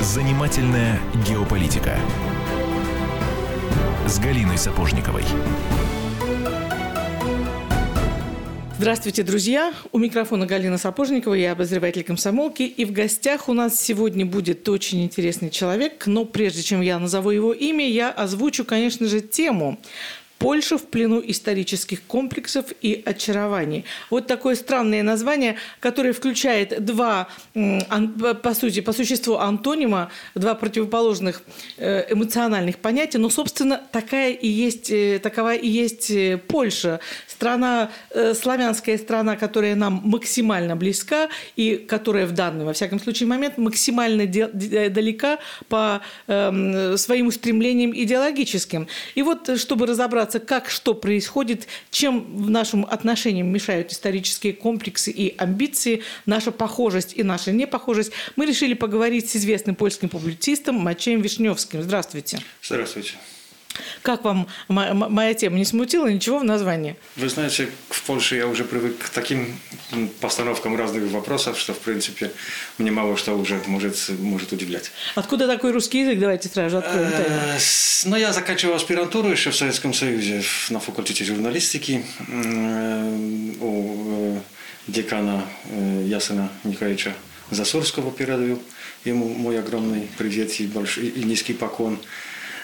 Занимательная геополитика с Галиной Сапожниковой. Здравствуйте, друзья! У микрофона Галина Сапожникова, я обозреватель комсомолки. И в гостях у нас сегодня будет очень интересный человек. Но прежде чем я назову его имя, я озвучу, конечно же, тему. Польша в плену исторических комплексов и очарований. Вот такое странное название, которое включает два, по сути, по существу антонима, два противоположных э, эмоциональных понятия, но, собственно, такая и есть, э, такова и есть э, Польша. Страна, славянская страна, которая нам максимально близка и которая в данный, во всяком случае, момент максимально далека по эм, своим устремлениям идеологическим. И вот, чтобы разобраться разобраться, как что происходит, чем в нашем отношении мешают исторические комплексы и амбиции, наша похожесть и наша непохожесть, мы решили поговорить с известным польским публицистом Мачеем Вишневским. Здравствуйте. Здравствуйте. Как вам моя тема? Не смутила ничего в названии? Вы знаете, в Польше я уже привык к таким постановкам разных вопросов, что, в принципе, мне мало что уже может, может удивлять. Откуда такой русский язык? Давайте сразу откроем тайну. Э, ну, я заканчивал аспирантуру еще в Советском Союзе на факультете журналистики э, у э, декана Ясена Николаевича Засорского передаю ему мой огромный привет и, большой, и низкий поклон.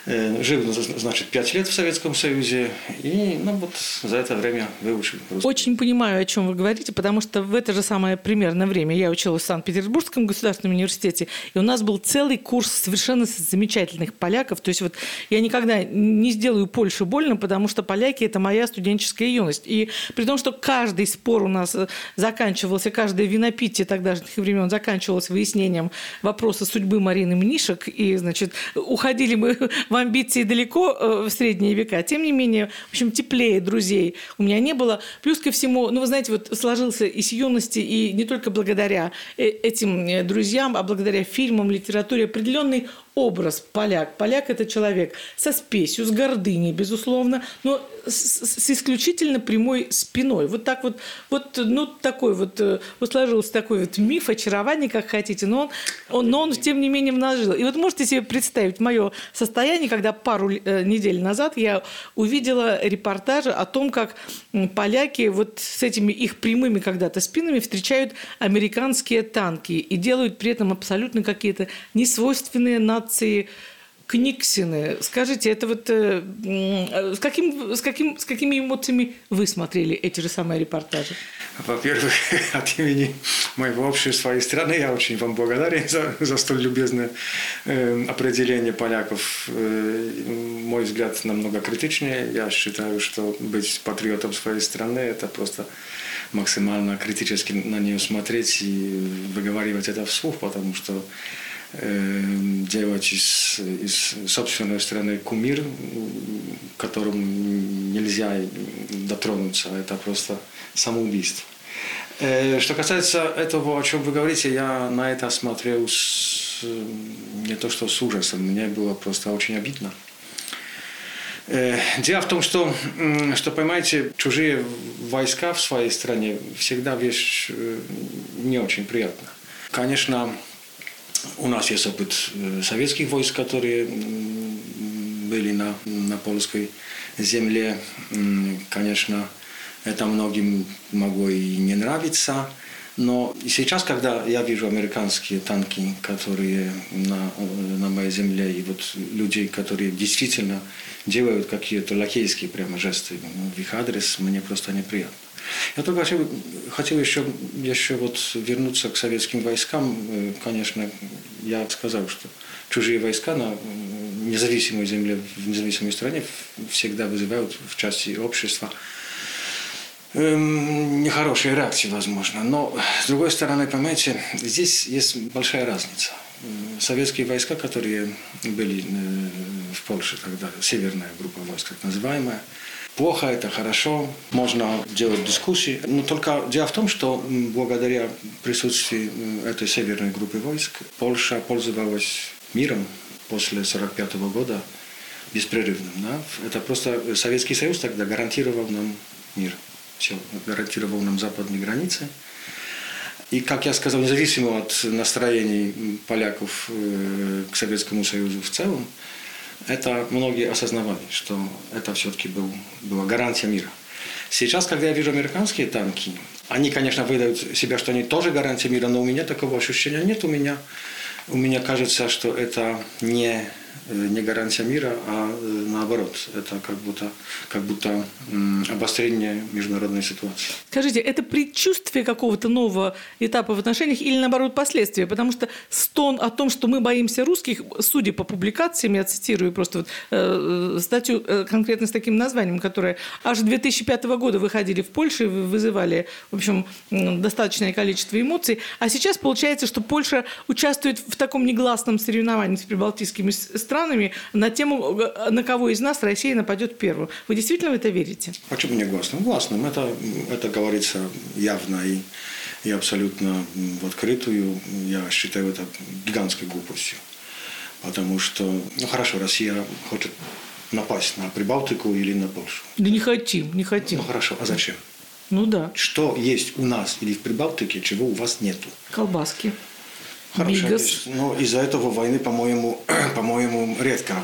Э, жил, значит, пять лет в Советском Союзе, и ну, вот за это время выучил русский. Очень понимаю, о чем вы говорите, потому что в это же самое примерное время я училась в Санкт-Петербургском государственном университете, и у нас был целый курс совершенно замечательных поляков. То есть вот я никогда не сделаю Польшу больно, потому что поляки – это моя студенческая юность. И при том, что каждый спор у нас э, заканчивался, каждое винопитие тогдашних времен заканчивалось выяснением вопроса судьбы Марины Мнишек, и, значит, уходили мы в в амбиции далеко э, в средние века, тем не менее, в общем, теплее друзей у меня не было. Плюс ко всему, ну, вы знаете, вот сложился и с юности, и не только благодаря э, этим э, друзьям, а благодаря фильмам, литературе определенный образ поляк. Поляк – это человек со спесью, с гордыней, безусловно, но с, с исключительно прямой спиной. Вот так вот, вот ну, такой вот, вот э, сложился такой вот миф, очарование, как хотите, но он, он, но он тем не менее множил. И вот можете себе представить мое состояние, когда пару э, недель назад я увидела репортажи о том, как поляки вот с этими их прямыми когда-то спинами встречают американские танки и делают при этом абсолютно какие-то несвойственные над нации Книксины. Скажите, это вот э, с, каким, с, каким, с какими эмоциями вы смотрели эти же самые репортажи? Во-первых, от имени моего общества и страны я очень вам благодарен за, за столь любезное э, определение поляков. Э, мой взгляд намного критичнее. Я считаю, что быть патриотом своей страны – это просто максимально критически на нее смотреть и выговаривать это вслух, потому что делать из, из собственной страны кумир, которому нельзя дотронуться. Это просто самоубийство. Что касается этого, о чем вы говорите, я на это смотрел с, не то что с ужасом, мне было просто очень обидно. Дело в том, что, что, понимаете, чужие войска в своей стране всегда вещь не очень приятная. Конечно, у нас есть опыт э, советских войск, которые были на, на польской земле. Конечно, это многим могло и не нравиться. Но сейчас, когда я вижу американские танки, которые на, на моей земле, и вот людей, которые действительно делают какие-то лакейские прямо жесты в их адрес, мне просто неприятно. Я только хотел, хотел еще, еще вот вернуться к советским войскам. Э, конечно, я сказал, что чужие войска на независимой земле, в независимой стране всегда вызывают в части общества эм, нехорошие реакции, возможно. Но, с другой стороны, понимаете, здесь есть большая разница. Э, советские войска, которые были э, в Польше тогда, северная группа войск, так называемая, плохо, это хорошо, можно делать дискуссии. Но только дело в том, что благодаря присутствию этой северной группы войск Польша пользовалась миром после 1945 года беспрерывным. Да? Это просто Советский Союз тогда гарантировал нам мир. Все гарантировал нам западные границы. И, как я сказал, независимо от настроений поляков э, к Советскому Союзу в целом, это многие осознавали, что это все-таки был, была гарантия мира. Сейчас, когда я вижу американские танки, они, конечно, выдают себя, что они тоже гарантия мира, но у меня такого ощущения нет. У меня, у меня кажется, что это не не гарантия мира, а э, наоборот, это как будто, как будто обострение международной ситуации. Скажите, это предчувствие какого-то нового этапа в отношениях или наоборот последствия? Потому что стон о том, что мы боимся русских, судя по публикациям, я цитирую просто вот, э, статью э, конкретно с таким названием, которая аж 2005 года выходили в Польше, вызывали, в общем, достаточное количество эмоций, а сейчас получается, что Польша участвует в таком негласном соревновании с прибалтийскими странами, странами на тему, на кого из нас Россия нападет первым. Вы действительно в это верите? Почему не гласным? Гласным. Это, это говорится явно и, и абсолютно в открытую. Я считаю это гигантской глупостью. Потому что, ну хорошо, Россия хочет напасть на Прибалтику или на Польшу. Да не хотим, не хотим. Ну хорошо, а зачем? Ну да. Что есть у нас или в Прибалтике, чего у вас нету? Колбаски. Хорошо. Но ну, из-за этого войны, по-моему, по-моему, редко.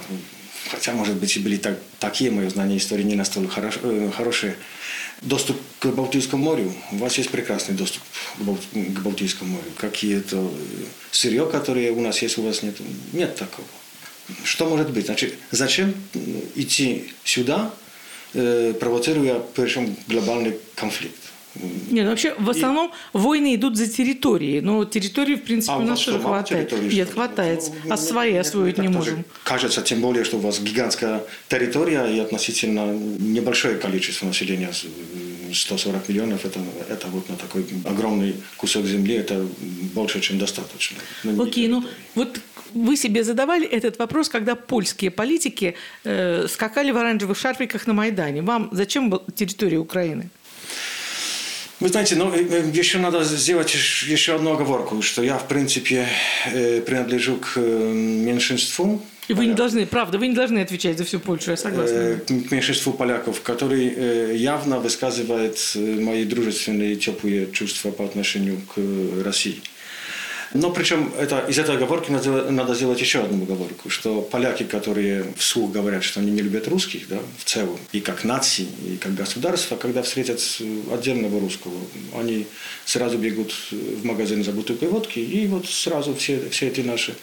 Хотя, может быть, и были так, такие мои знания истории не настолько хорош, э, хорошие. Доступ к Балтийскому морю. У вас есть прекрасный доступ к Балтийскому морю. Какие-то э, сырье, которые у нас есть, у вас нет. Нет такого. Что может быть? Значит, зачем идти сюда, э, провоцируя, причем, глобальный конфликт? Нет, ну вообще в основном и... войны идут за территории. Но территории, в принципе, а у нас тоже хватает. Нет, хватает. Ну, а свои освоить не можем. Кажется, тем более, что у вас гигантская территория и относительно небольшое количество населения 140 миллионов, это, это вот на такой огромный кусок земли, это больше, чем достаточно. Окей, ну вот вы себе задавали этот вопрос, когда польские политики э, скакали в оранжевых шарфиках на Майдане. Вам зачем территория Украины? Вы знаете, ну, еще надо сделать еще одну оговорку, что я, в принципе, принадлежу к меньшинству. И вы не должны, правда, вы не должны отвечать за всю Польшу, я согласна. К меньшинству поляков, который явно высказывает мои дружественные теплые чувства по отношению к России. Но причем это, из этой оговорки надо, надо сделать еще одну оговорку, что поляки, которые вслух говорят, что они не любят русских, да, в целом, и как нации, и как государство, когда встретят отдельного русского, они сразу бегут в магазин за бутылкой водки, и вот сразу все, все эти наши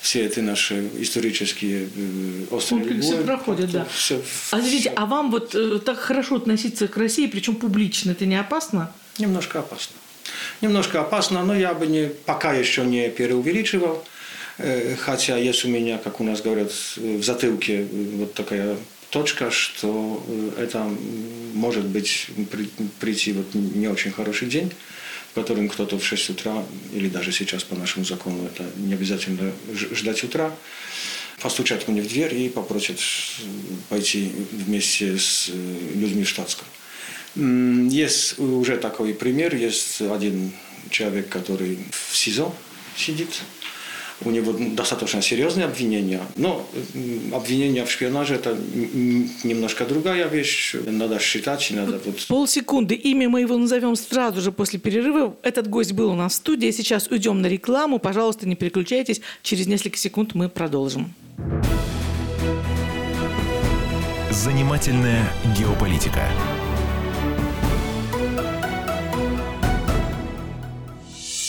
все эти наши исторические э, острые Комплексы любовь, проходят, да. Все, а видите, а вам вот э, так хорошо относиться к России, причем публично, это не опасно? Немножко опасно немножко опасно, но я бы не, пока еще не преувеличивал. Э, хотя есть у меня, как у нас говорят, в затылке вот такая точка, что э, это может быть прийти вот не очень хороший день, в котором кто-то в 6 утра, или даже сейчас по нашему закону, это не обязательно ждать утра, постучат мне в дверь и попросят пойти вместе с э, людьми в штатском. Есть уже такой пример. Есть один человек, который в СИЗО сидит. У него достаточно серьезные обвинения. Но обвинения в шпионаже – это немножко другая вещь. Надо считать. Надо вот... Полсекунды. Имя мы его назовем сразу же после перерыва. Этот гость был у нас в студии. Сейчас уйдем на рекламу. Пожалуйста, не переключайтесь. Через несколько секунд мы продолжим. Занимательная геополитика.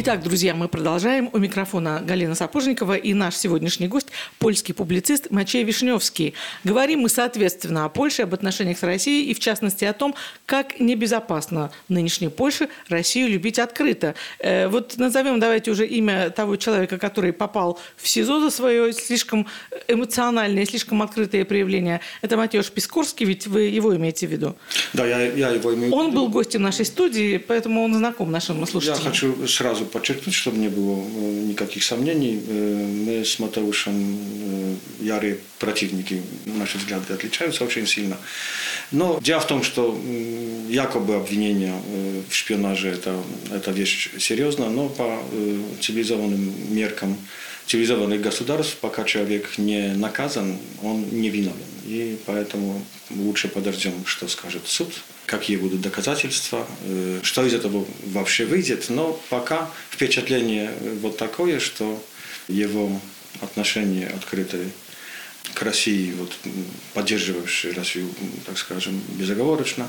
Итак, друзья, мы продолжаем. У микрофона Галина Сапожникова и наш сегодняшний гость – польский публицист Мачей Вишневский. Говорим мы, соответственно, о Польше, об отношениях с Россией и, в частности, о том, как небезопасно нынешней Польше Россию любить открыто. Э, вот назовем, давайте уже имя того человека, который попал в СИЗО за свое слишком эмоциональное, слишком открытое проявление. Это Матеуш Пискорский, ведь вы его имеете в виду? Да, я, я его имею в виду. Он был гостем нашей студии, поэтому он знаком нашим слушателям. Я хочу сразу подчеркнуть, чтобы не было э, никаких сомнений. Э, мы с Матеушем э, ярые противники. Наши взгляды отличаются очень сильно. Но дело в том, что якобы обвинение в шпионаже это, это вещь серьезная, но по цивилизованным меркам цивилизованных государств, пока человек не наказан, он не виновен. И поэтому лучше подождем, что скажет суд какие будут доказательства, э, что из этого вообще выйдет. Но пока впечатление э, вот такое, что его отношение открытое к России, вот, поддерживавшее Россию, так скажем, безоговорочно,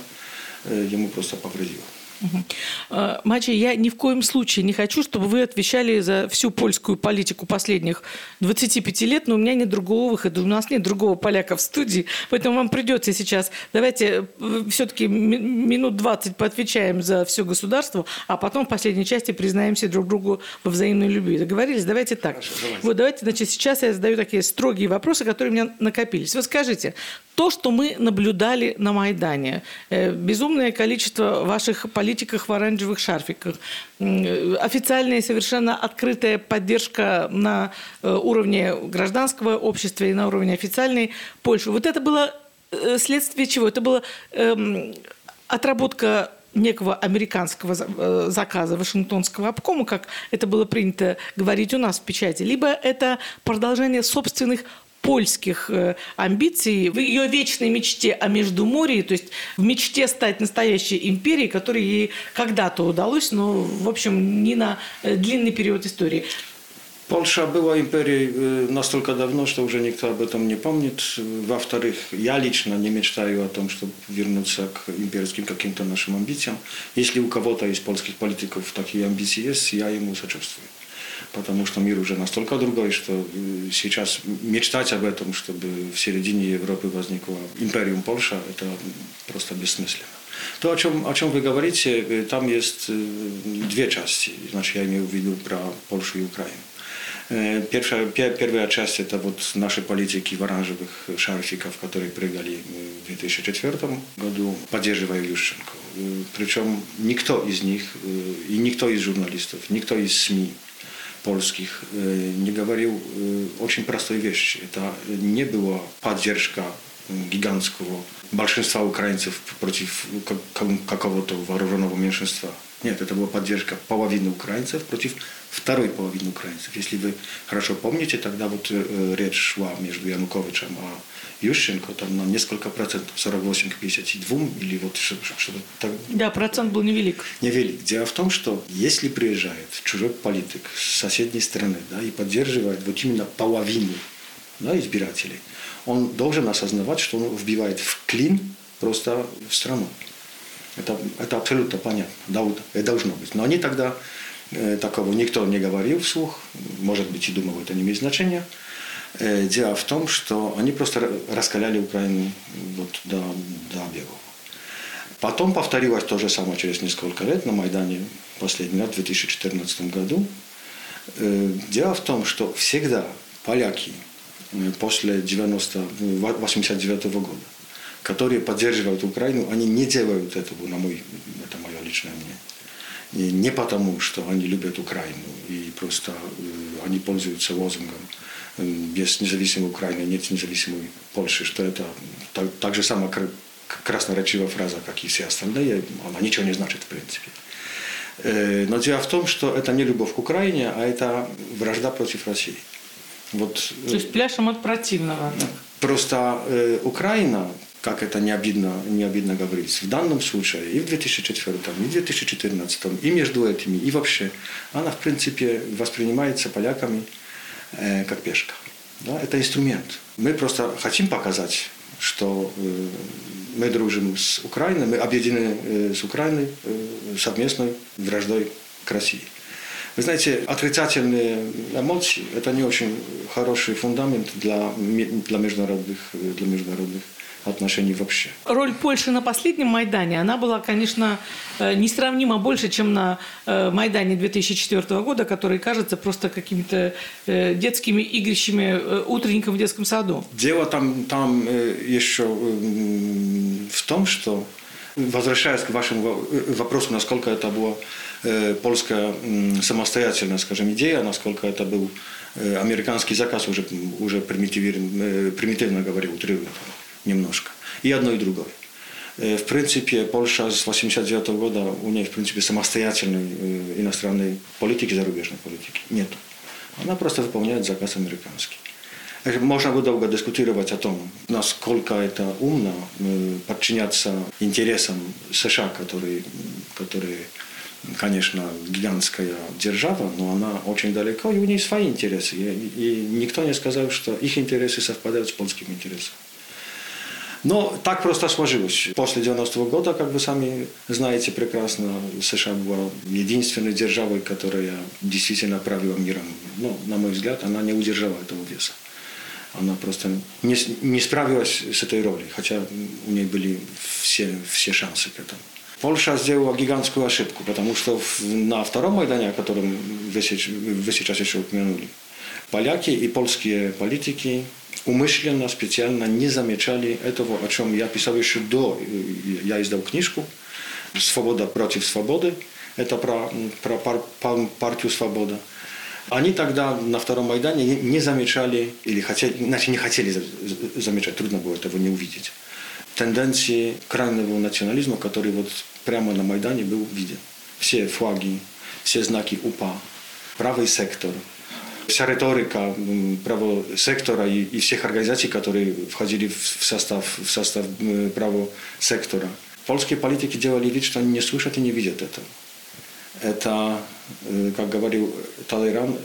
э, ему просто повредило. Угу. Мачи, я ни в коем случае не хочу, чтобы вы отвечали за всю польскую политику последних 25 лет, но у меня нет другого выхода, у нас нет другого поляка в студии, поэтому вам придется сейчас, давайте э, все-таки минут 20 поотвечаем за все государство, а потом в последней части признаемся друг другу во взаимной любви. Договорились? Давайте так. Хорошо, давайте. Вот давайте, значит, сейчас я задаю такие строгие вопросы, которые у меня накопились. Вы скажите, то, что мы наблюдали на Майдане, э, безумное количество ваших политиков в оранжевых шарфиках, официальная совершенно открытая поддержка на э, уровне гражданского общества и на уровне официальной Польши. Вот это было э, следствие чего? Это была эм, отработка некого американского заказа Вашингтонского обкома, как это было принято говорить у нас в печати, либо это продолжение собственных польских э, амбиций, в ее вечной мечте о Междуморье, то есть в мечте стать настоящей империей, которой ей когда-то удалось, но, в общем, не на э, длинный период истории. Польша была империей э, настолько давно, что уже никто об этом не помнит. Во-вторых, я лично не мечтаю о том, чтобы вернуться к имперским каким-то нашим амбициям. Если у кого-то из польских политиков такие амбиции есть, я ему сочувствую потому что мир уже настолько другой, что э, сейчас мечтать об этом, чтобы в середине Европы возникла империум Польша, это просто бессмысленно. То, о чем, о чем вы говорите, э, там есть э, две части. Значит, я имею в виду про Польшу и Украину. Pierwsza, pierwsza часть это вот наши политики в оранжевых шарфиках, которые прыгали в 2004 году, поддерживая Ющенко. Причем никто из них, и никто из журналистов, никто из СМИ polskich nie говорил очень простой вещи. Это не была поддержка гигантского большинства украинцев против какого-то вооруженного меньшинства. Нет, это была поддержка половины украинцев против второй половины украинцев. Если вы хорошо помните, тогда вот речь шла между Януковичем и Ющенко там на несколько процентов, 48 к 52 или вот что-то так. Да, процент был невелик. Невелик. Дело в том, что если приезжает чужой политик с соседней страны да, и поддерживает вот именно половину да, избирателей, он должен осознавать, что он вбивает в клин просто в страну. Это, это абсолютно понятно. Да, это должно быть. Но они тогда э, такого никто не говорил вслух, может быть и думал, это не имеет значения. Э, дело в том, что они просто раскаляли Украину вот до, до белого. Потом повторилось то же самое через несколько лет на Майдане, последний раз в 2014 году. Э, дело в том, что всегда поляки э, после 90, 89 года, которые поддерживают Украину, они не делают этого, на мой, это мое личное мнение. И не потому, что они любят Украину и просто они пользуются лозунгом без независимой Украины нет независимой Польши, что это так, так же самая красноречивая фраза, как и все остальные, она ничего не значит в принципе. Но дело в том, что это не любовь к Украине, а это вражда против России. Вот, То есть пляшем от противного. Просто э, Украина, как это не обидно, не обидно говорить, в данном случае и в 2004, и в 2014, и между этими, и вообще, она в принципе воспринимается поляками Э, как пешка. Да, это инструмент. Мы просто хотим показать, что э, мы дружим с Украиной, мы объединены э, с Украиной совместной враждой к России. Вы знаете, отрицательные эмоции – это не очень хороший фундамент для, для, международных, для международных отношений вообще. Роль Польши на последнем Майдане, она была, конечно, э, несравнимо больше, чем на э, Майдане 2004 года, который кажется просто какими-то э, детскими игрищами утренником в детском саду. Дело там, там еще в том, что, возвращаясь к вашему вопросу, насколько это была польская самостоятельная, скажем, идея, насколько это был американский заказ, уже, уже примитивно, говорил, утрированно немножко. И одно, и другое. В принципе, Польша с 89 года, у нее, в принципе, самостоятельной иностранной политики, зарубежной политики нет. Она просто выполняет заказ американский. Можно бы долго дискутировать о том, насколько это умно подчиняться интересам США, которые, которые конечно, гигантская держава, но она очень далеко, и у нее свои интересы. И, и никто не сказал, что их интересы совпадают с польским интересом. Но так просто сложилось. После 90-го года, как вы сами знаете прекрасно, США была единственной державой, которая действительно правила миром. Но, на мой взгляд, она не удержала этого веса. Она просто не, не справилась с этой ролью, хотя у нее были все, все шансы к этому. Польша сделала гигантскую ошибку, потому что на втором Майдане, о котором вы, вы сейчас еще упомянули, поляки и польские политики умышленно, специально не замечали этого, о чем я писал еще до. Я издал книжку «Свобода против свободы». Это про, про пар, пар, партию «Свобода». Они тогда на втором Майдане не замечали, или хотели, значит, не хотели замечать, трудно было этого не увидеть, тенденции крайнего национализма, который вот прямо на Майдане был виден. Все флаги, все знаки УПА, правый сектор – вся риторика право сектора и, и всех организаций, которые входили в состав, в состав право сектора. Польские политики делали вид, что они не слышат и не видят этого. Это, как говорил Талейран,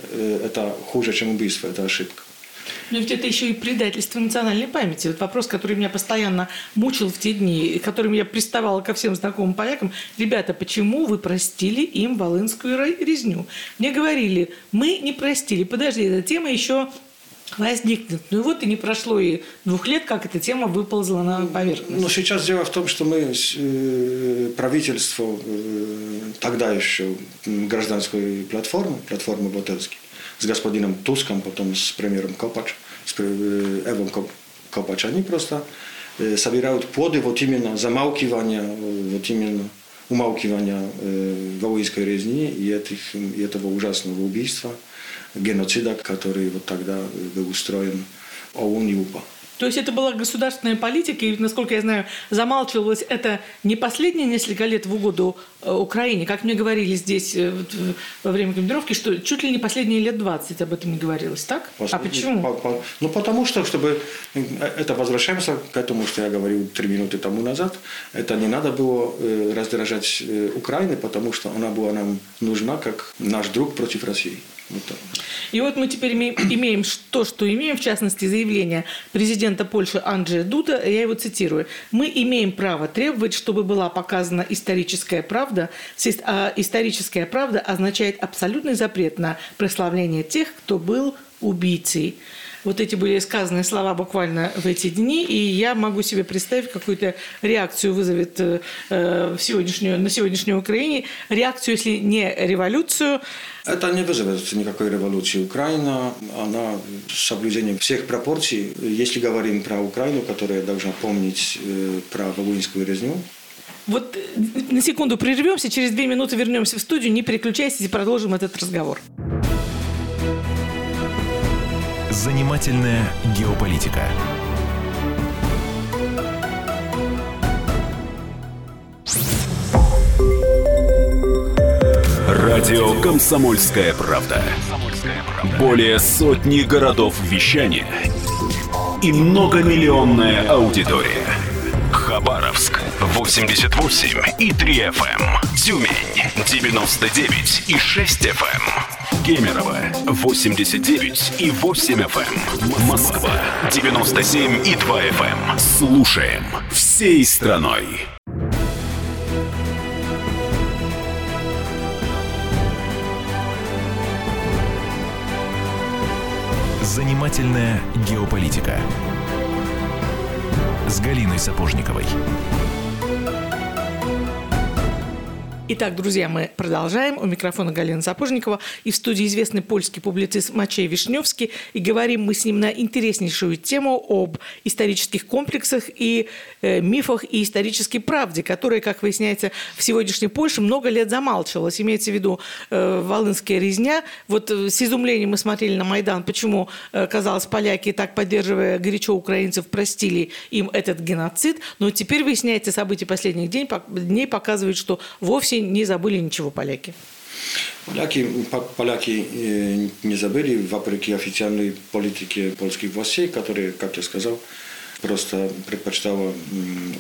это хуже, чем убийство, это ошибка. Но ведь это еще и предательство национальной памяти. Вот вопрос, который меня постоянно мучил в те дни, которым я приставала ко всем знакомым полякам. Ребята, почему вы простили им волынскую резню? Мне говорили, мы не простили. Подожди, эта тема еще возникнет. Ну и вот и не прошло и двух лет, как эта тема выползла на поверхность. Но сейчас дело в том, что мы, э, правительство, э, тогда еще гражданской платформы, платформы Ботельский, с господином Туском, потом с премьером Копач, с Эвом Копач. Они просто собирают плоды вот именно замалкивания, вот именно умалкивания воинской резни и, этих, и этого ужасного убийства, геноцида, который вот тогда был устроен ОУН и УПА. То есть это была государственная политика, и, насколько я знаю, замалчивалось это не последние несколько лет в угоду э, Украине. Как мне говорили здесь э, во время командировки, что чуть ли не последние лет 20 об этом не говорилось, так? Послед... А почему? По, по... Ну, потому что, чтобы... Э, это возвращаемся к этому, что я говорил три минуты тому назад. Это не надо было раздражать Украины, потому что она была нам нужна как наш друг против России. Вот и вот мы теперь имеем то, что имеем, в частности, заявление президента Польши Анджея Дуда, я его цитирую. «Мы имеем право требовать, чтобы была показана историческая правда. А историческая правда означает абсолютный запрет на прославление тех, кто был убийцей». Вот эти были сказанные слова буквально в эти дни, и я могу себе представить, какую-то реакцию вызовет э, в сегодняшнюю, на сегодняшней Украине. Реакцию, если не революцию. Это не вызовет никакой революции. Украина, она с соблюдением всех пропорций. Если говорим про Украину, которая должна помнить э, про Волынскую резню, вот э, на секунду прервемся, через две минуты вернемся в студию. Не переключайтесь и продолжим этот разговор. Занимательная геополитика. Радио «Комсомольская правда». Более сотни городов вещания и многомиллионная аудитория. Хабаровск 88 и 3 FM. Эм. Тюмень 99 и 6 FM. Кемерово 89 и 8 FM. Эм. Москва 97 и 2 FM. Эм. Слушаем всей страной. Занимательная геополитика с Галиной Сапожниковой. Итак, друзья, мы продолжаем. У микрофона Галина Сапожникова и в студии известный польский публицист Мачей Вишневский. И говорим мы с ним на интереснейшую тему об исторических комплексах и э, мифах и исторической правде, которая, как выясняется, в сегодняшней Польше много лет замалчивалась. Имеется в виду э, Волынская резня. Вот э, с изумлением мы смотрели на Майдан, почему, э, казалось, поляки, так поддерживая горячо украинцев, простили им этот геноцид. Но теперь выясняется, события последних дней, дней показывают, что вовсе не забыли ничего поляки. Поляки, поляки э, не забыли, вопреки официальной политике польских властей, которые, как я сказал, просто предпочитала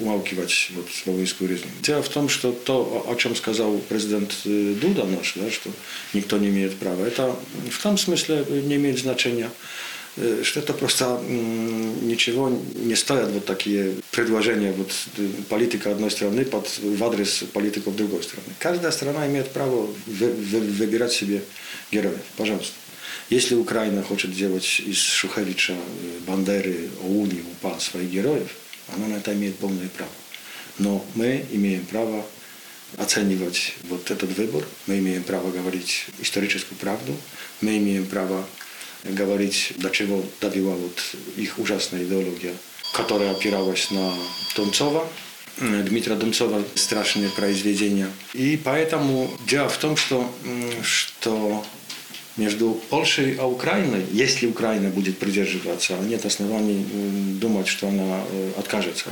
умалкивать вот словийскую резню. Дело в том, что то, о чем сказал президент э, Дуда наш, да, что никто не имеет права, это в том смысле не имеет значения. Э, что это просто ничего не стоят вот такие предложения вот э, политика одной страны под, в адрес политиков другой страны. Каждая страна имеет право вы, вы, выбирать себе героев. Пожалуйста. Если Украина хочет сделать из Шухевича, э, Бандеры, Оуни, УПА своих героев, она на это имеет полное право. Но мы имеем право оценивать вот этот выбор, мы имеем право говорить историческую правду, мы имеем право говорить, до чего довела вот их ужасная идеология, которая опиралась на Донцова, Дмитрия Донцова страшные произведения. И поэтому дело в том, что, что между Польшей и Украиной, если Украина будет придерживаться, нет оснований думать, что она э, откажется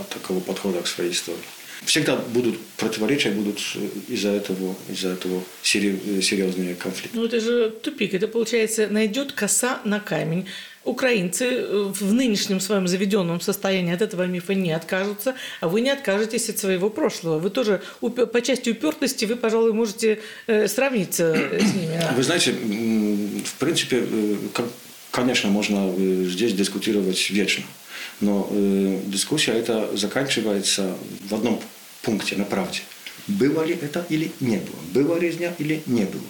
от такого подхода к своей истории всегда будут противоречия, будут э, из-за этого, из-за этого э, серьезные конфликты. Ну это же тупик. Это получается найдет коса на камень. Украинцы э, в нынешнем своем заведенном состоянии от этого мифа не откажутся, а вы не откажетесь от своего прошлого. Вы тоже по части упертости вы, пожалуй, можете сравниться с ними. Вы знаете, в принципе, конечно, можно здесь дискутировать вечно. Но э, дискуссия эта заканчивается в одном пункте на правде. Было ли это или не было? Была резня или не было?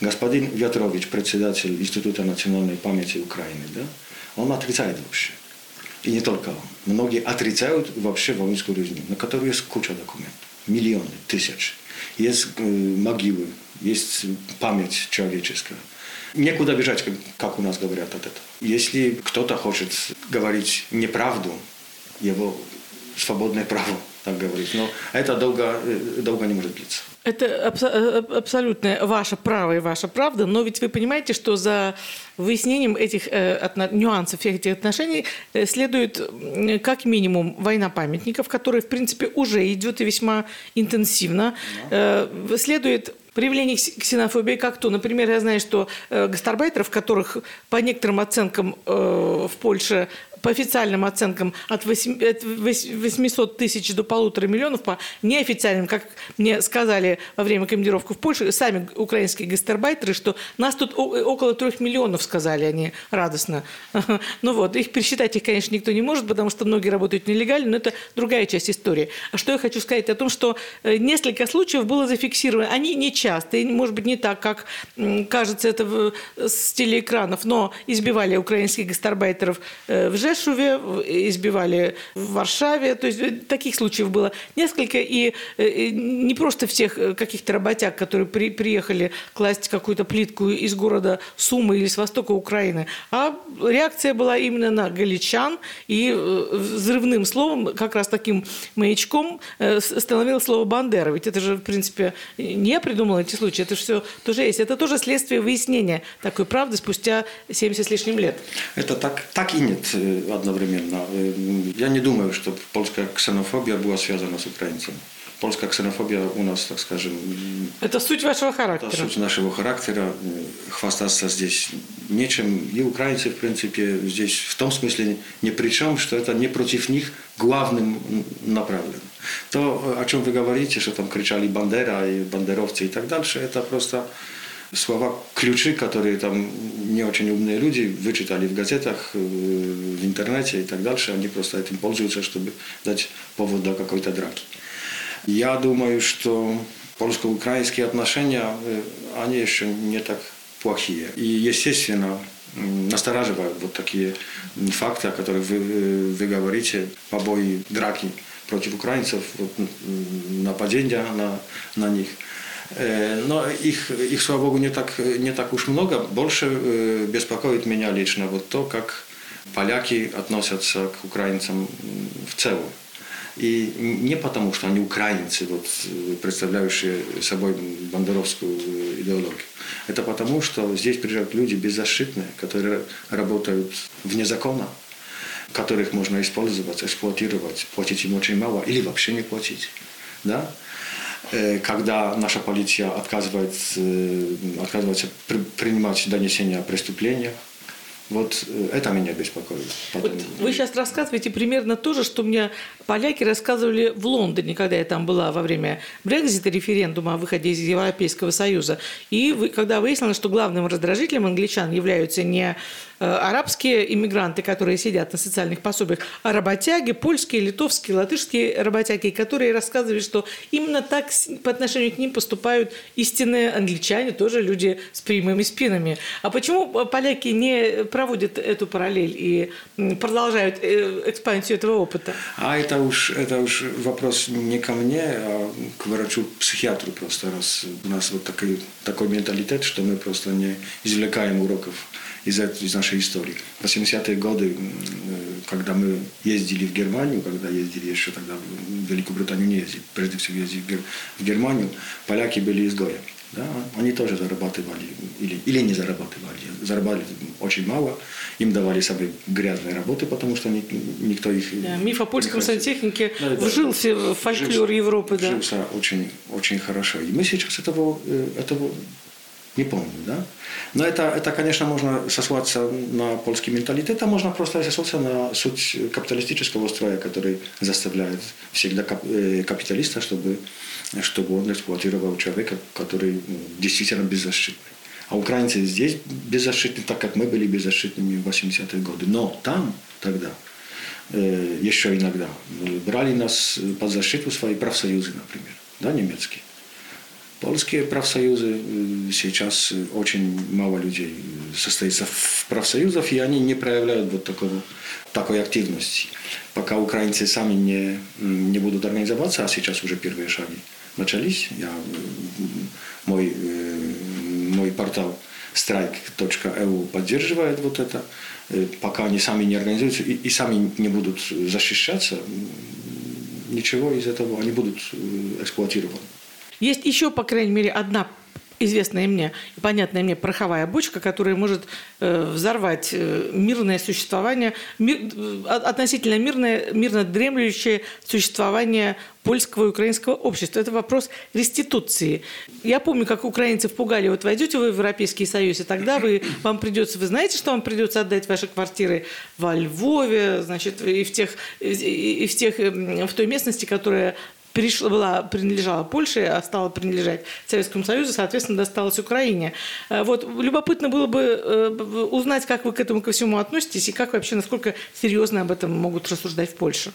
Господин Вятрович, председатель Института национальной памяти Украины, да, он отрицает вообще. И не только он. Многие отрицают вообще воинскую резню, на которую есть куча документов. Миллионы, тысячи. Есть э, могилы, есть память человеческая. Некуда бежать, как у нас говорят от этого. Если кто-то хочет говорить неправду, его свободное право так говорить. Но это долго, э, долго не может длиться. Это аб- абсолютно ваше право и ваша правда, но ведь вы понимаете, что за выяснением этих э, от, нюансов всех этих отношений э, следует э, как минимум война памятников, которая, в принципе, уже идет и весьма интенсивно. Э, следует проявление ксенофобии как то. Например, я знаю, что э, гастарбайтеров, которых по некоторым оценкам э, в Польше по официальным оценкам от 800 тысяч до полутора миллионов, по неофициальным, как мне сказали во время командировки в Польшу, сами украинские гастарбайтеры, что нас тут около трех миллионов, сказали они радостно. Ну вот, их пересчитать их, конечно, никто не может, потому что многие работают нелегально, но это другая часть истории. А что я хочу сказать о том, что э, несколько случаев было зафиксировано. Они не часто, может быть, не так, как кажется это с телеэкранов, но избивали украинских гастарбайтеров э, в Жест, Жешуве, избивали в Варшаве. То есть э, таких случаев было несколько. И э, не просто всех э, каких-то работяг, которые при, приехали класть какую-то плитку из города Сумы или с востока Украины, а реакция была именно на галичан. И взрывным словом, как раз таким маячком становилось слово «Бандера». Ведь это же, в принципе, не я придумала эти случаи, это же все тоже есть. Это тоже следствие выяснения такой правды спустя 70 с лишним лет. Это так, так и нет одновременно. Я не думаю, что польская ксенофобия была связана с украинцами. Польская ксенофобия у нас, так скажем... Это суть вашего характера. Это суть нашего характера. Хвастаться здесь нечем. И украинцы, в принципе, здесь в том смысле ни при чем, что это не против них главным направлено. То, о чем вы говорите, что там кричали Бандера и бандеровцы и так дальше, это просто слова ключи, которые там не очень умные люди вычитали в газетах, э, в интернете и так дальше, они просто этим пользуются, чтобы дать повод до какой-то драки. Я думаю, что польско-украинские отношения, э, они еще не так плохие. И, естественно, настораживают вот такие факты, о которых вы, вы говорите, побои, драки против украинцев, вот, нападения на, на них. Э, но их, их, слава богу, не так, не так уж много. Больше э, беспокоит меня лично вот то, как поляки относятся к украинцам в целом. И не потому, что они украинцы, вот, представляющие собой бандеровскую идеологию. Это потому, что здесь приезжают люди беззащитные, которые работают вне закона, которых можно использовать, эксплуатировать, платить им очень мало или вообще не платить. Да? Э, когда наша полиция отказывается, э, отказывается принимать донесения о преступлениях, вот э, это меня беспокоит. Вот вы сейчас рассказываете примерно то же, что мне поляки рассказывали в Лондоне, когда я там была во время Брекзита, референдума о выходе из Европейского Союза. И вы, когда выяснилось, что главным раздражителем англичан являются не арабские иммигранты, которые сидят на социальных пособиях, а работяги, польские, литовские, латышские работяги, которые рассказывали, что именно так по отношению к ним поступают истинные англичане, тоже люди с прямыми спинами. А почему поляки не проводят эту параллель и продолжают э, экспансию этого опыта? А это уж, это уж вопрос не ко мне, а к врачу-психиатру просто, раз у нас вот такой, такой менталитет, что мы просто не извлекаем уроков из, из нашей истории. В 80-е годы, когда мы ездили в Германию, когда ездили еще тогда в Великобританию не ездили, прежде всего ездили в Германию, поляки были изгоями. Да, они тоже зарабатывали или, или не зарабатывали. Зарабатывали очень мало. Им давали самые грязные работы, потому что ни, никто их... Да, миф о польском сантехнике да, вжился да, в фольклор жился, Европы. Да. Вжился очень, очень хорошо. И мы сейчас этого, э, этого не помню, да? Но это, это, конечно, можно сослаться на польский менталитет, а можно просто сослаться на суть капиталистического строя, который заставляет всегда э, капиталиста, чтобы, чтобы он эксплуатировал человека, который ну, действительно беззащитный. А украинцы здесь беззащитны, так как мы были беззащитными в 80-е годы. Но там тогда э, еще иногда брали нас под защиту свои профсоюзы, например, да, немецкие. Польские профсоюзы, сейчас очень мало людей состоится в профсоюзах, и они не проявляют вот такого, такой активности. Пока украинцы сами не, не будут организоваться, а сейчас уже первые шаги начались, я, мой, мой портал strike.eu поддерживает вот это. Пока они сами не организуются и, и сами не будут защищаться, ничего из этого, они будут эксплуатированы. Есть еще, по крайней мере, одна известная мне и понятная мне пороховая бочка, которая может э, взорвать э, мирное существование, мир, э, относительно мирное, мирно дремлющее существование польского и украинского общества. Это вопрос реституции. Я помню, как украинцев пугали, вот войдете вы в Европейский Союз, и тогда вы, вам придется, вы знаете, что вам придется отдать ваши квартиры во Львове, значит, и в тех, и в тех, эм, в той местности, которая перешла, была, принадлежала Польше, а стала принадлежать Советскому Союзу, соответственно, досталась Украине. Э, вот, любопытно было бы э, узнать, как вы к этому ко всему относитесь и как вообще, насколько серьезно об этом могут рассуждать в Польше.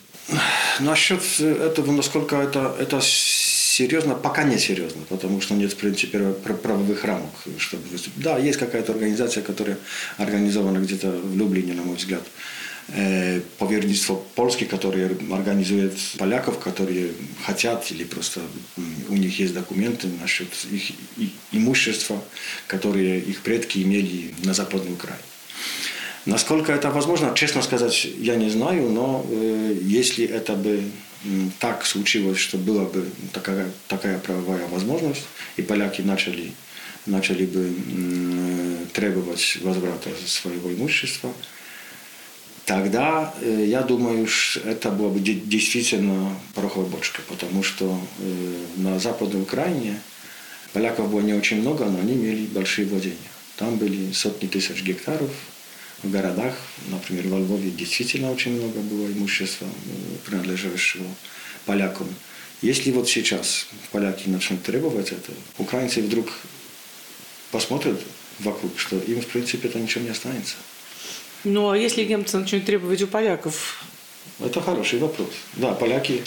Насчет этого, насколько это, это серьезно, пока не серьезно, потому что нет, в принципе, правовых рамок, чтобы. Да, есть какая-то организация, которая организована где-то в Люблине, на мой взгляд. E, powiernictwo polskie, które organizuje Polaków, którzy chcą, или просто у них есть документы насчет их имущества, которые их предки имели на Западной Украине. Насколько это возможно, честно сказать, я не знаю, но э, если это бы так случилось, что была бы такая, такая правовая возможность, и поляки начали, начали бы э, требовать возврата своего имущества, тогда э, я думаю, это было бы действительно пороховая бочка, потому что э, на Западной Украине поляков было не очень много, но они имели большие владения. Там были сотни тысяч гектаров, в городах, например, во Львове действительно очень много было имущества, э, принадлежащего полякам. Если вот сейчас поляки начнут требовать это, украинцы вдруг посмотрят вокруг, что им, в принципе, это ничего не останется. Ну, а если немцы начнут требовать у поляков? Это хороший вопрос. Да, поляки,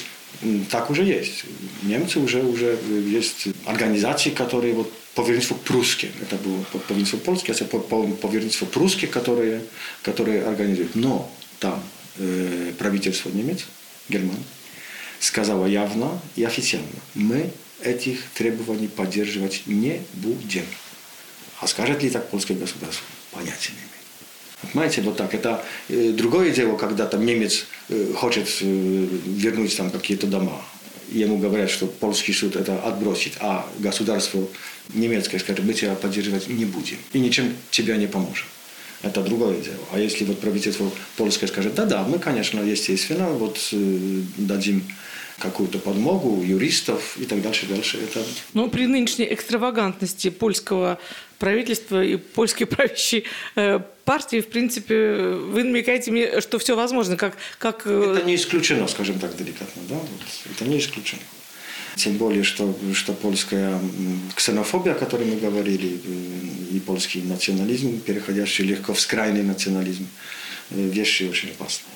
Так уже есть. Немцы уже, уже есть организации, которые вот поверенство прусские. Это было поверенство польское, это поверенство прусские, которые, которые организуют. Но там э, правительство немец, Германии, сказала явно и официально, мы этих требований поддерживать не будем. А скажет ли так польское государство? Понятия не имею. Понимаете, вот так. Это э, другое дело, когда там немец э, хочет э, вернуть там какие-то дома. Ему говорят, что польский суд это отбросит, а государство немецкое скажет, мы тебя поддерживать не будем. И ничем тебя не поможем. Это другое дело. А если вот правительство польское скажет, да-да, мы, конечно, естественно, вот дадим какую-то подмогу юристов и так дальше, дальше. Это... Но при нынешней экстравагантности польского правительства и польской правящей э, партии, в принципе, вы намекаете мне, что все возможно. Как, как... Э, это не исключено, скажем так, деликатно. Да? Вот, это не исключено. Тем более, что, что польская ксенофобия, о которой мы говорили, э, и польский национализм, переходящий легко в скрайный национализм, вещи очень опасные.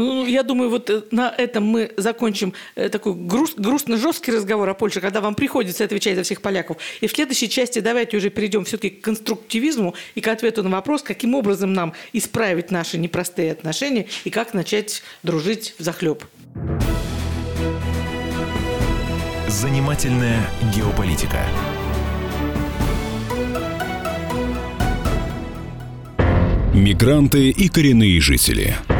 Ну, я думаю, вот э, на этом мы закончим э, такой груст, грустно-жесткий разговор о Польше, когда вам приходится отвечать за всех поляков. И в следующей части давайте уже перейдем все-таки к конструктивизму и к ответу на вопрос, каким образом нам исправить наши непростые отношения и как начать дружить в захлеб. Занимательная геополитика. Мигранты и коренные жители –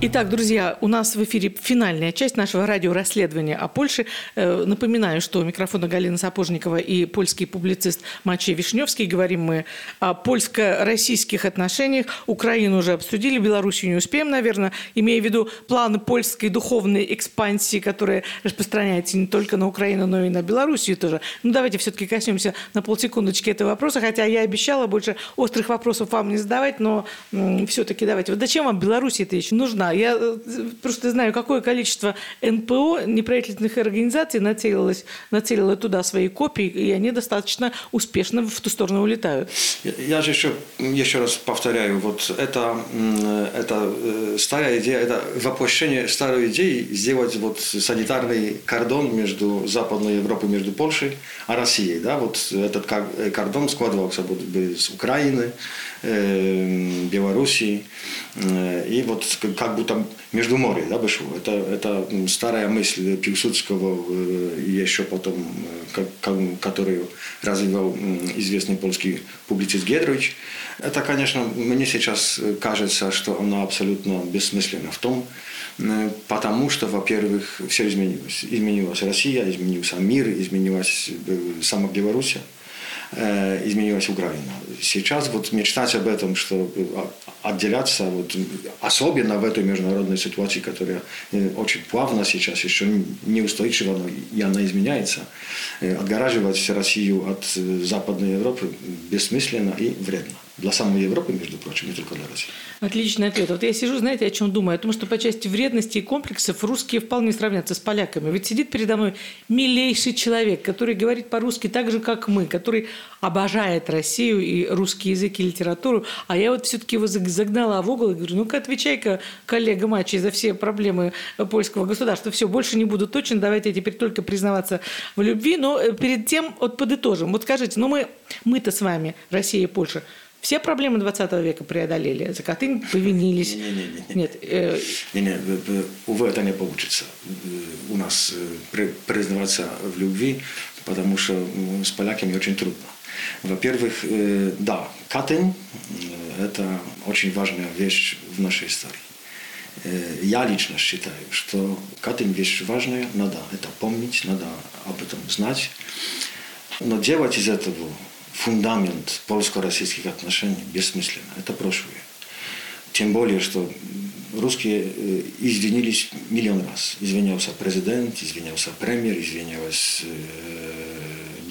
Итак, друзья, у нас в эфире финальная часть нашего радиорасследования о Польше. Э, напоминаю, что у микрофона Галина Сапожникова и польский публицист Мачей Вишневский. Говорим мы о польско-российских отношениях. Украину уже обсудили, Белоруссию не успеем, наверное, имея в виду планы польской духовной экспансии, которая распространяется не только на Украину, но и на Белоруссию тоже. Ну, давайте все-таки коснемся на полсекундочки этого вопроса, хотя я обещала больше острых вопросов вам не задавать, но все-таки давайте. Вот зачем вам Беларусь это еще нужна? Я э, просто знаю, какое количество НПО, неправительственных организаций нацелилось, нацелило туда свои копии, и они достаточно успешно в ту сторону улетают. Я, же еще, еще раз повторяю, вот это, это э, старая идея, это воплощение старой идеи сделать вот санитарный кордон между Западной Европой, между Польшей и Россией. Да? Вот этот кордон складывался бы с Украины, э, Белоруссии, и вот как будто между море да, вышло. Это, это старая мысль Пилсудского э, еще потом, э, которую развивал известный польский публицист Гедрович. Это, конечно, мне сейчас кажется, что она абсолютно бессмысленна в том, э, потому что, во-первых, все изменилось. Изменилась Россия, изменился мир, изменилась сама Белоруссия. Э, изменилась Украина. Сейчас вот мечтать об этом, что отделяться, вот, особенно в этой международной ситуации, которая э, очень плавно сейчас, еще неустойчиво, но и она изменяется, э, отгораживать Россию от Западной Европы бессмысленно и вредно. Для самой Европы, между прочим, не только для России. Отличный ответ. Вот я сижу, знаете, о чем думаю? О том, что по части вредности и комплексов русские вполне сравнятся с поляками. Ведь сидит передо мной милейший человек, который говорит по-русски так же, как мы, который обожает Россию и русский язык и литературу. А я вот все-таки его загнала в угол и говорю, ну-ка отвечай-ка, коллега Мачи, за все проблемы польского государства. Все, больше не буду точно, давайте теперь только признаваться в любви. Но э, перед тем вот подытожим. Вот скажите, ну мы, мы-то с вами, Россия и Польша, все проблемы 20 века преодолели. За Катынь повинились. Не, не, не, Нет. Э... Не, не, увы, это не получится. У нас э, признаваться в любви, потому что с поляками очень трудно. Во-первых, э, да, Катынь – это очень важная вещь в нашей истории. Я лично считаю, что Катынь вещь важная, надо это помнить, надо об этом знать. Но делать из этого фундамент польско-российских отношений бессмысленно. Это прошлое. Тем более, что русские извинились миллион раз. Извинялся президент, извинялся премьер, извинялась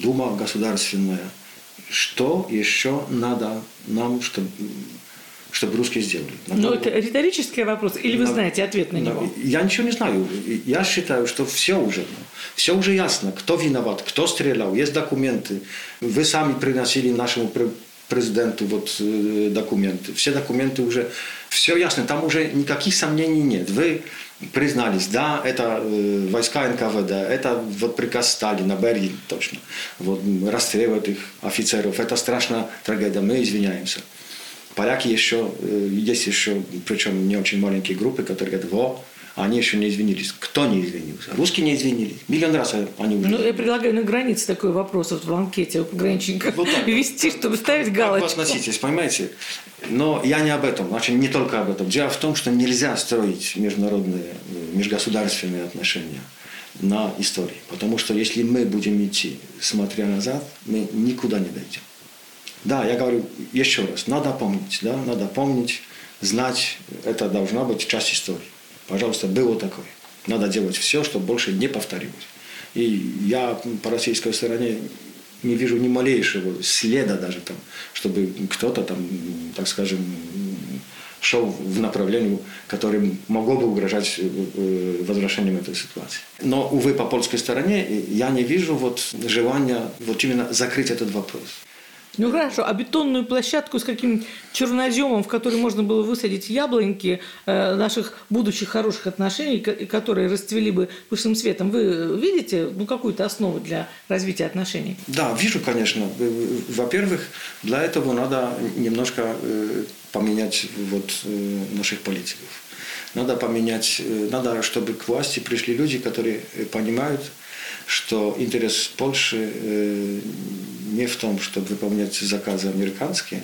Дума государственная. Что еще надо нам, чтобы чтобы русские сделали. Ну, это риторический вопрос, или вы на, знаете ответ на, него? Я ничего не знаю. Я считаю, что все уже, все уже ясно, кто виноват, кто стрелял, есть документы. Вы сами приносили нашему президенту вот э, документы. Все документы уже, все ясно, там уже никаких сомнений нет. Вы признались, да, это э, войска НКВД, это вот приказ Сталина, Берии точно, вот расстреливать их офицеров, это страшная трагедия, мы извиняемся. Поляки еще, э, есть еще, причем не очень маленькие группы, которые говорят, во, они еще не извинились. Кто не извинился? Русские не извинились. Миллион раз они уже. Ну, я предлагаю на границе такой вопрос вот в анкете у пограничников вот так, вести, чтобы ставить галочку. Как вы относитесь, понимаете? Но я не об этом, значит, не только об этом. Дело в том, что нельзя строить международные, э, межгосударственные отношения на истории. Потому что если мы будем идти, смотря назад, мы никуда не дойдем. Да, я говорю еще раз, надо помнить, да, надо помнить, знать, это должна быть часть истории. Пожалуйста, было такое. Надо делать все, чтобы больше не повторилось. И я по российской стороне не вижу ни малейшего следа даже там, чтобы кто-то там, так скажем, шел в направлении, которым могло бы угрожать э, э, возвращением этой ситуации. Но, увы, по польской стороне я не вижу вот желания вот именно закрыть этот вопрос. Ну хорошо, а бетонную площадку с каким черноземом, в которой можно было высадить яблоньки э, наших будущих хороших отношений, которые расцвели бы пышным светом, вы видите ну, какую-то основу для развития отношений? Да, вижу, конечно. Во-первых, для этого надо немножко э, поменять вот, э, наших политиков. Надо поменять, э, надо, чтобы к власти пришли люди, которые понимают, что интерес Польши э, не в том, чтобы выполнять заказы американские,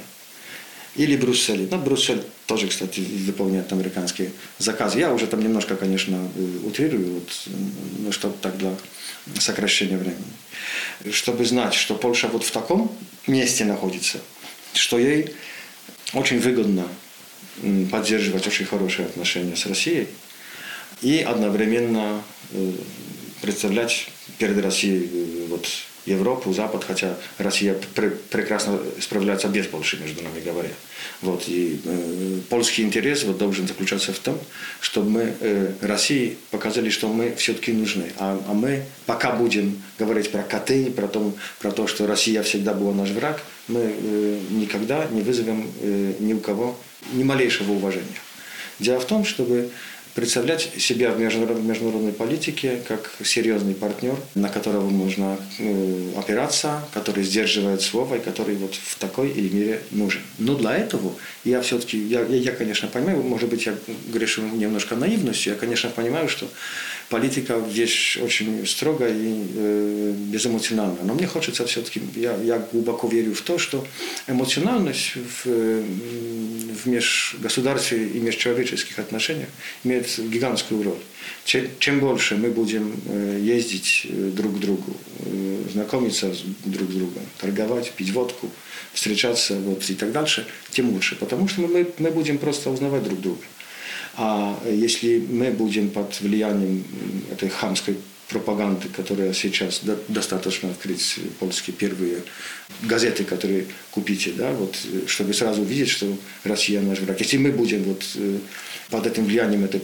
или Брюсселе. Ну, Брюссель тоже, кстати, выполняет американские заказы. Я уже там немножко, конечно, э, утрирую, вот, ну, чтобы так для сокращения времени. Чтобы знать, что Польша вот в таком месте находится, что ей очень выгодно поддерживать очень хорошие отношения с Россией и одновременно э, представлять перед Россией э, вот, Европу, Запад, хотя Россия пр прекрасно справляется без Польши, между нами говоря. Вот, и э, польский интерес вот, должен заключаться в том, чтобы мы э, России показали, что мы все-таки нужны. А, а мы пока будем говорить про коты, про то, про то, что Россия всегда была наш враг, мы э, никогда не вызовем э, ни у кого ни малейшего уважения. Дело в том, чтобы представлять себя в международной политике как серьезный партнер, на которого можно э, опираться, который сдерживает слово и который вот в такой или мере нужен. Но для этого я все-таки, я, я, конечно, понимаю, может быть, я грешу немножко наивностью, я, конечно, понимаю, что политика вещь очень строгая и э, безэмоциональная. Но мне хочется все-таки, я, я глубоко верю в то, что эмоциональность в, в межгосударстве и межчеловеческих отношениях имеет гигантскую роль. Чем, чем больше мы будем э, ездить э, друг к другу, э, знакомиться друг с другом, торговать, пить водку, встречаться вот, и так дальше, тем лучше. Потому что мы, мы будем просто узнавать друг друга. А если мы будем под влиянием этой хамской пропаганды, которая сейчас достаточно открыть польские первые газеты, которые купите, да, вот, чтобы сразу увидеть, что Россия наш враг. Если мы будем вот под этим влиянием этой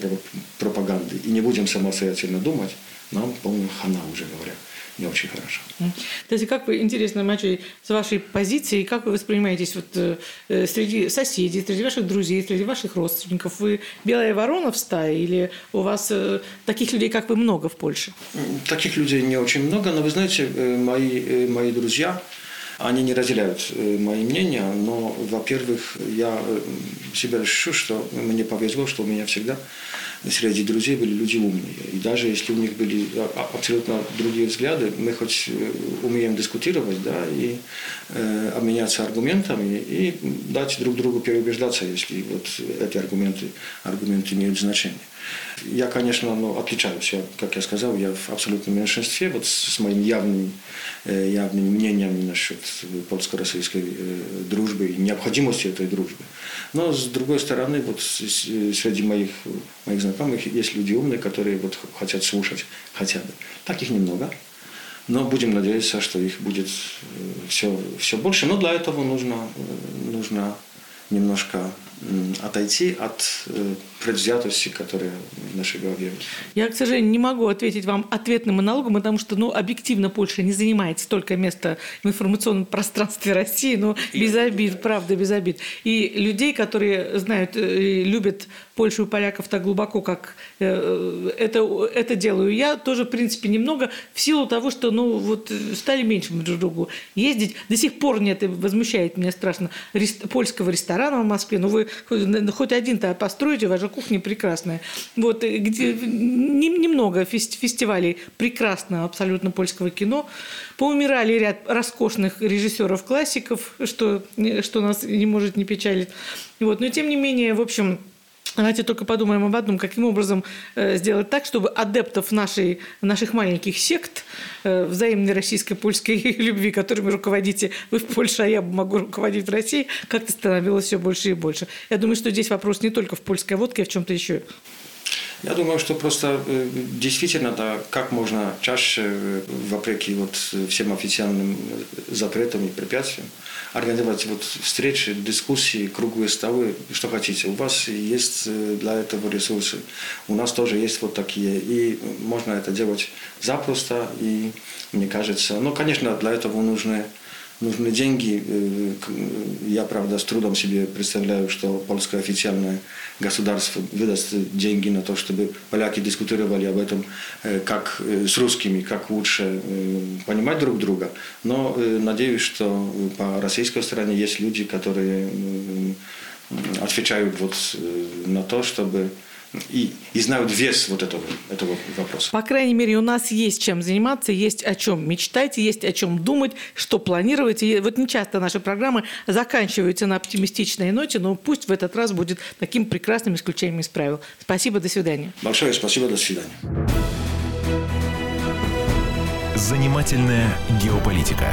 пропаганды и не будем самостоятельно думать, нам, по-моему, хана уже говорят не очень хорошо. Кстати, как вы, интересно, Мачой, с вашей позиции, как вы воспринимаетесь вот, э, среди соседей, среди ваших друзей, среди ваших родственников? Вы белая ворона в стае или у вас э, таких людей, как вы, много в Польше? Таких людей не очень много, но вы знаете, э, мои, мои друзья, Они не разделяют мои мнения, но, во-первых, я себя ощущу, что мне повезло, что у меня всегда среди друзей были люди умные. И даже если у них были абсолютно другие взгляды, мы хоть умеем дискутировать, да, и э, обменяться аргументами и дать друг другу переубеждаться, если вот эти аргументы, аргументы имеют значение. Я, конечно, ну, отличаюсь. Я, как я сказал, я в абсолютном меньшинстве вот с, с моим явным, э, явным мнением насчет польско-российской э, дружбы и необходимости этой дружбы. Но, с другой стороны, вот среди моих, моих знакомых есть люди умные, которые вот хотят слушать хотя бы. Таких немного. Но будем надеяться, что их будет все, э, все больше. Но для этого нужно, нужно немножко отойти от э, предвзятости, которая в нашей голове. Я, к сожалению, не могу ответить вам ответным монологом, потому что, ну, объективно Польша не занимает столько места в информационном пространстве России, но без обид, правда, без обид. И людей, которые знают и любят Польшу и поляков так глубоко, как э, это, это делаю я, тоже, в принципе, немного в силу того, что, ну, вот стали меньше друг другу ездить. До сих пор нет, и возмущает меня страшно, польского ресторана в Москве. Ну, вы хоть один-то вас же кухня прекрасная. Вот, э, где немного фестивалей прекрасного абсолютно польского кино. Поумирали ряд роскошных режиссеров-классиков, что, что нас не может не печалить. Вот. Но тем не менее, в общем, Давайте только подумаем об одном, каким образом э, сделать так, чтобы адептов нашей, наших маленьких сект, э, взаимной российско-польской любви, которыми руководите вы в Польше, а я могу руководить в России, как-то становилось все больше и больше. Я думаю, что здесь вопрос не только в польской водке, а в чем-то еще. Я думаю, что просто э, действительно, да, как можно чаще, вопреки вот всем официальным запретам и препятствиям, организовать вот встречи, дискуссии, круглые столы, что хотите. У вас есть э, для этого ресурсы, у нас тоже есть вот такие, и можно это делать запросто, и мне кажется, ну, конечно, для этого нужны нужны деньги. Э, я, правда, с трудом себе представляю, что польское официальное государство выдаст деньги на то, чтобы поляки дискутировали об этом, э, как э, с русскими, как лучше понимать друг друга. Но надеюсь, что по российской стороне есть люди, которые отвечают вот на то, чтобы и, и знают вес вот этого, этого вопроса. По крайней мере, у нас есть чем заниматься, есть о чем мечтать, есть о чем думать, что планировать. И вот не часто наши программы заканчиваются на оптимистичной ноте, но пусть в этот раз будет таким прекрасным исключением из правил. Спасибо, до свидания. Большое спасибо, до свидания. Занимательная геополитика.